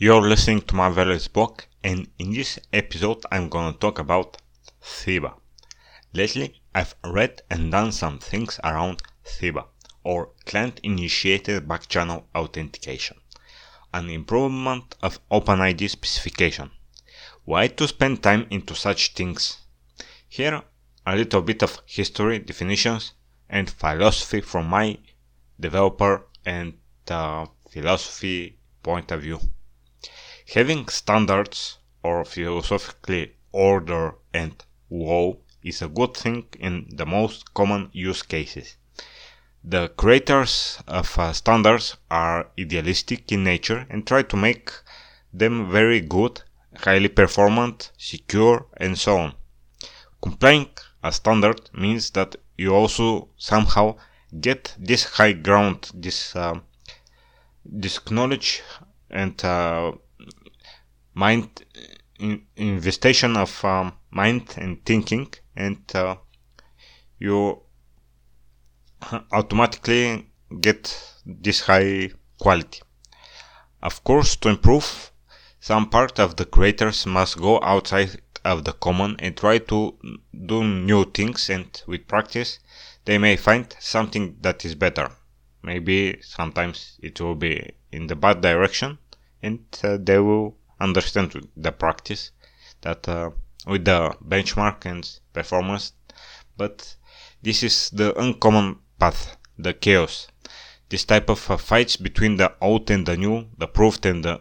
You're listening to my Marvelous blog, and in this episode, I'm gonna talk about CIBA. Lately, I've read and done some things around CIBA, or Client Initiated Backchannel Authentication, an improvement of OpenID specification. Why to spend time into such things? Here, a little bit of history, definitions, and philosophy from my developer and uh, philosophy point of view. Having standards or philosophically order and law is a good thing in the most common use cases. The creators of uh, standards are idealistic in nature and try to make them very good, highly performant, secure, and so on. Complying a standard means that you also somehow get this high ground, this uh, this knowledge and uh, mind in, investigation of um, mind and thinking, and uh, you automatically get this high quality. Of course, to improve, some part of the creators must go outside of the common and try to do new things and with practice they may find something that is better. Maybe sometimes it will be in the bad direction and uh, they will understand the practice that uh, with the benchmark and performance but this is the uncommon path the chaos this type of uh, fights between the old and the new the proved and the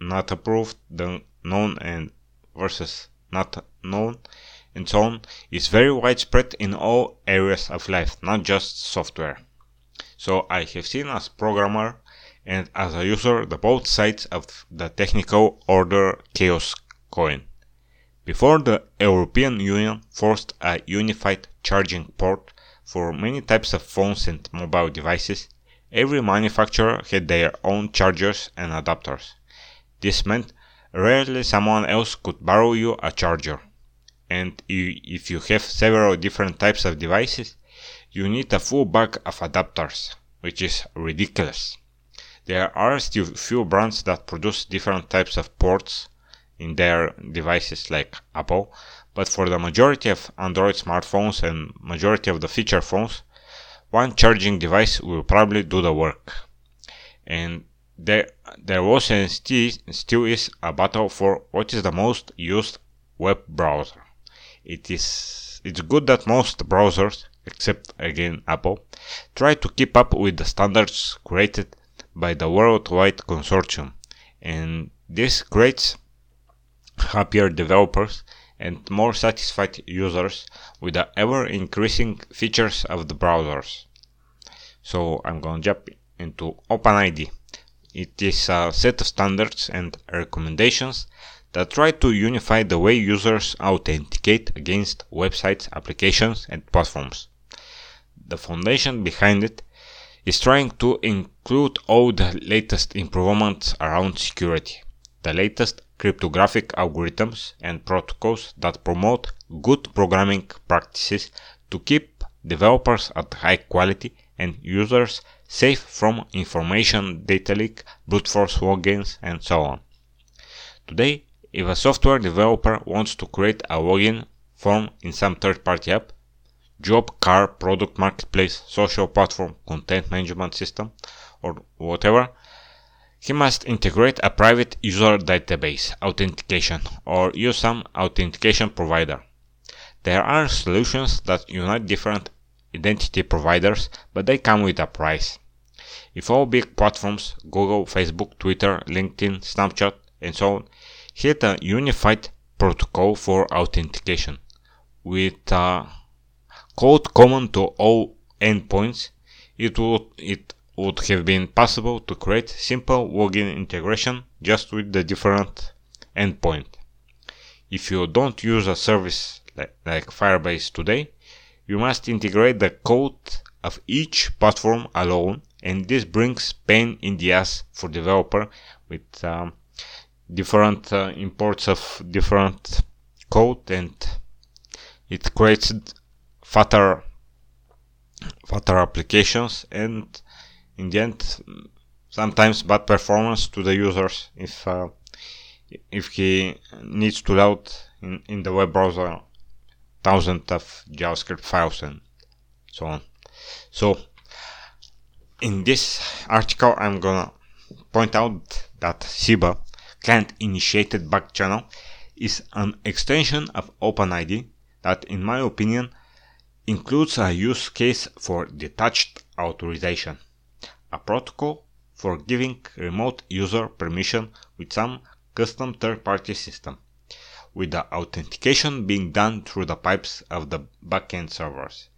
not approved the known and versus not known, and so on, is very widespread in all areas of life, not just software. So I have seen as programmer and as a user the both sides of the technical order chaos coin. Before the European Union forced a unified charging port for many types of phones and mobile devices, every manufacturer had their own chargers and adapters. This meant Rarely someone else could borrow you a charger. And if you have several different types of devices, you need a full bag of adapters, which is ridiculous. There are still few brands that produce different types of ports in their devices like Apple, but for the majority of Android smartphones and majority of the feature phones, one charging device will probably do the work. And there there was and still, is a battle for what is the most used web browser. It is it's good that most browsers, except again Apple, try to keep up with the standards created by the worldwide consortium, and this creates happier developers and more satisfied users with the ever increasing features of the browsers. So I'm gonna jump into OpenID. It is a set of standards and recommendations that try to unify the way users authenticate against websites, applications, and platforms. The foundation behind it is trying to include all the latest improvements around security, the latest cryptographic algorithms and protocols that promote good programming practices to keep developers at high quality and users safe from information data leak, brute force logins, and so on. Today, if a software developer wants to create a login form in some third-party app, job, car, product marketplace, social platform, content management system, or whatever, he must integrate a private user database authentication or use some authentication provider. There are solutions that unite different identity providers, but they come with a price. If all big platforms, Google, Facebook, Twitter, LinkedIn, Snapchat, and so on, hit a unified protocol for authentication with a code common to all endpoints, it would, it would have been possible to create simple login integration just with the different endpoint. If you don't use a service like, like Firebase today, you must integrate the code of each platform alone and this brings pain in the ass for developer with um, different uh, imports of different code and it creates fatter fatter applications and in the end sometimes bad performance to the users if uh, if he needs to load in, in the web browser thousands of JavaScript files and so on. So in this article I'm gonna point out that CIBA client initiated back channel is an extension of OpenID that in my opinion includes a use case for detached authorization, a protocol for giving remote user permission with some custom third-party system, with the authentication being done through the pipes of the backend servers.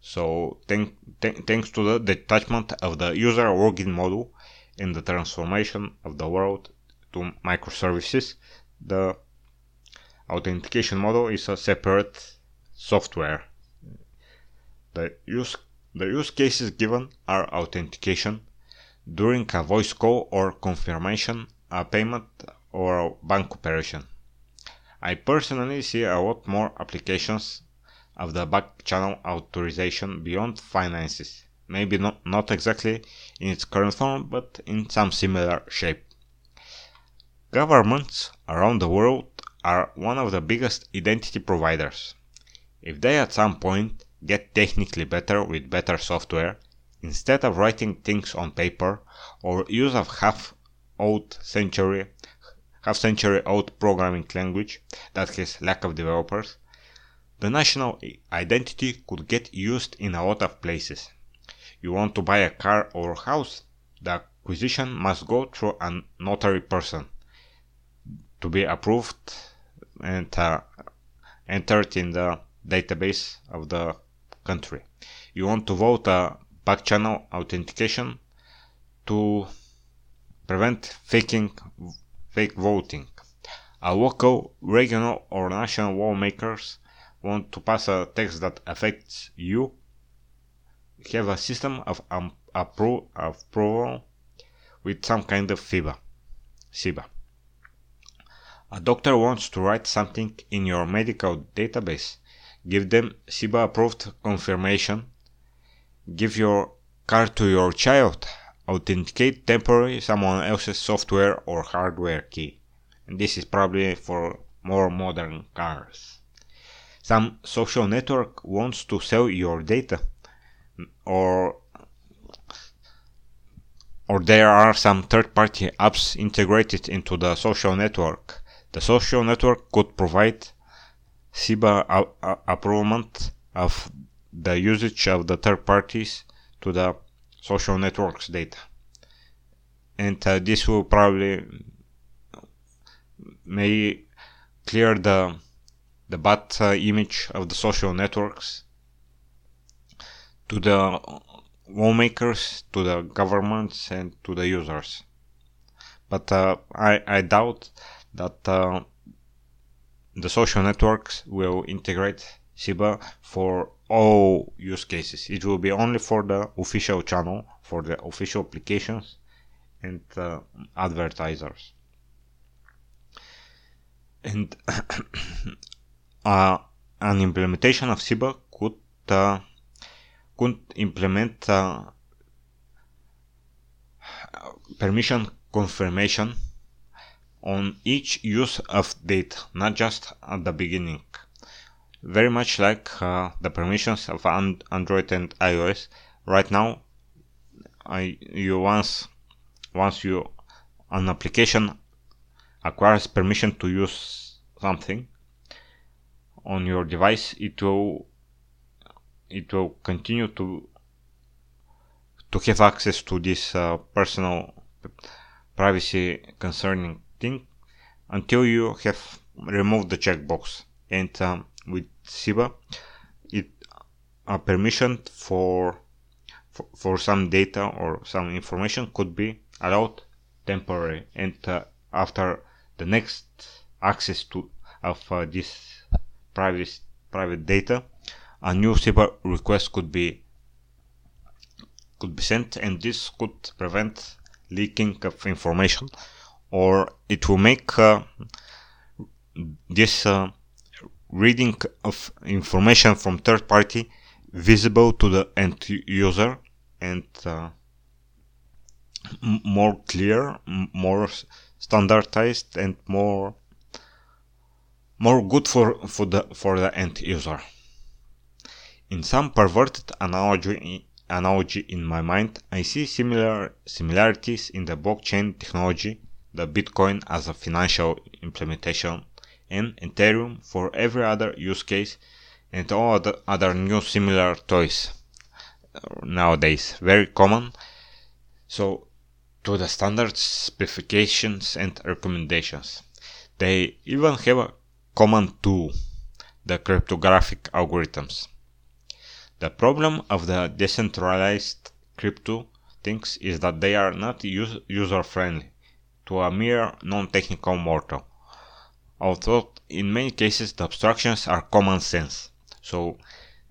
So th- th- thanks to the detachment of the user login module and the transformation of the world to microservices, the authentication model is a separate software. The use, the use cases given are authentication during a voice call or confirmation, a payment or a bank operation. I personally see a lot more applications of the back channel authorization beyond finances. Maybe not, not exactly in its current form, but in some similar shape. Governments around the world are one of the biggest identity providers. If they at some point get technically better with better software, instead of writing things on paper or use of half old century half century old programming language that has lack of developers, the national identity could get used in a lot of places. You want to buy a car or house, the acquisition must go through a notary person to be approved and uh, entered in the database of the country. You want to vote a back channel authentication to prevent faking fake voting. A local, regional or national lawmakers want to pass a text that affects you have a system of um, appro- approval with some kind of FIBA. CIBA. A doctor wants to write something in your medical database. Give them CIBA approved confirmation. Give your card to your child. Authenticate temporarily someone else's software or hardware key. And this is probably for more modern cars. Some social network wants to sell your data or or there are some third-party apps integrated into the social network the social network could provide CIBA approval of the usage of the third parties to the social networks data. And uh, this will probably may clear the the bad uh, image of the social networks to the lawmakers, to the governments, and to the users. But uh, I, I doubt that uh, the social networks will integrate CIBA for all use cases. It will be only for the official channel, for the official applications and uh, advertisers. And uh, an implementation of CIBA could uh, could implement uh, permission confirmation on each use of data, not just at the beginning. Very much like uh, the permissions of and Android and iOS. Right now, I, you once once you an application acquires permission to use something on your device, it will it will continue to to have access to this uh, personal privacy concerning thing until you have removed the checkbox. And um, with CIBA it a permission for, for, some data or some information could be allowed temporary. And uh, after the next access to of uh, this private private data a new CIBA request could be could be sent. And this could prevent leaking of information or it will make uh, this uh, reading of information from third party visible to the end user and uh, more clear, more standardized, and more more good for for the for the end user. In some perverted analogy analogy in my mind, I see similar similarities in the blockchain technology, the Bitcoin as a financial implementation, and Ethereum for every other use case, and all other, other new similar toys nowadays very common. So to the standards, specifications and recommendations. They even have a common tool, the cryptographic algorithms. The problem of the decentralized crypto things is that they are not user friendly to a mere non-technical mortal. Although in many cases the obstructions are common sense, so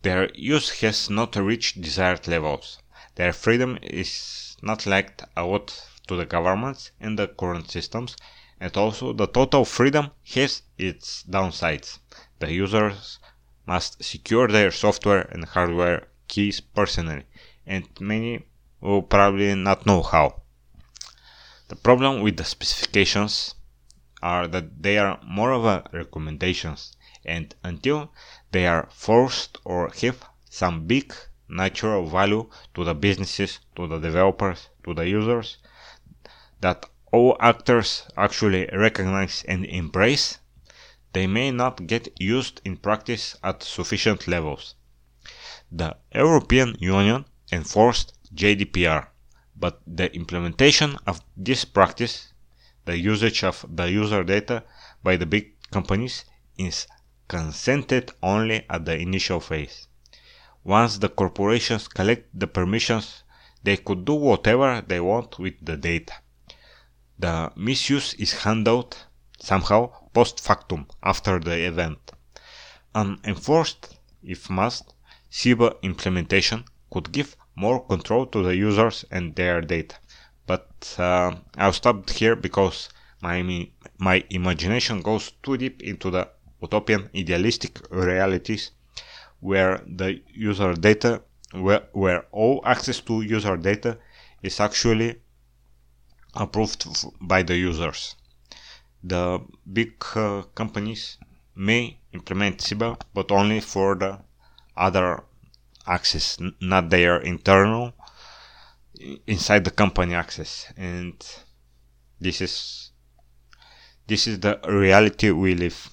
their use has not reached desired levels. Their freedom is not liked a lot to the governments and the current systems, and also the total freedom has its downsides. The users must secure their software and hardware keys personally, and many will probably not know how. The problem with the specifications are that they are more of a recommendations, and until they are forced or have some big natural value to the businesses, to the developers, to the users, that all actors actually recognize and embrace, they may not get used in practice at sufficient levels. The European Union enforced GDPR, but the implementation of this practice, the usage of the user data by the big companies, is consented only at the initial phase. Once the corporations collect the permissions, they could do whatever they want with the data. The misuse is handled somehow post factum after the event. Unenforced, if must, CIBA implementation could give more control to the users and their data. But uh, I'll stop here because my my imagination goes too deep into the utopian idealistic realities where the user data where, where all access to user data is actually approved by the users. The big uh, companies may implement CIBA, but only for the other access, not their internal inside the company access. And this is this is the reality we live.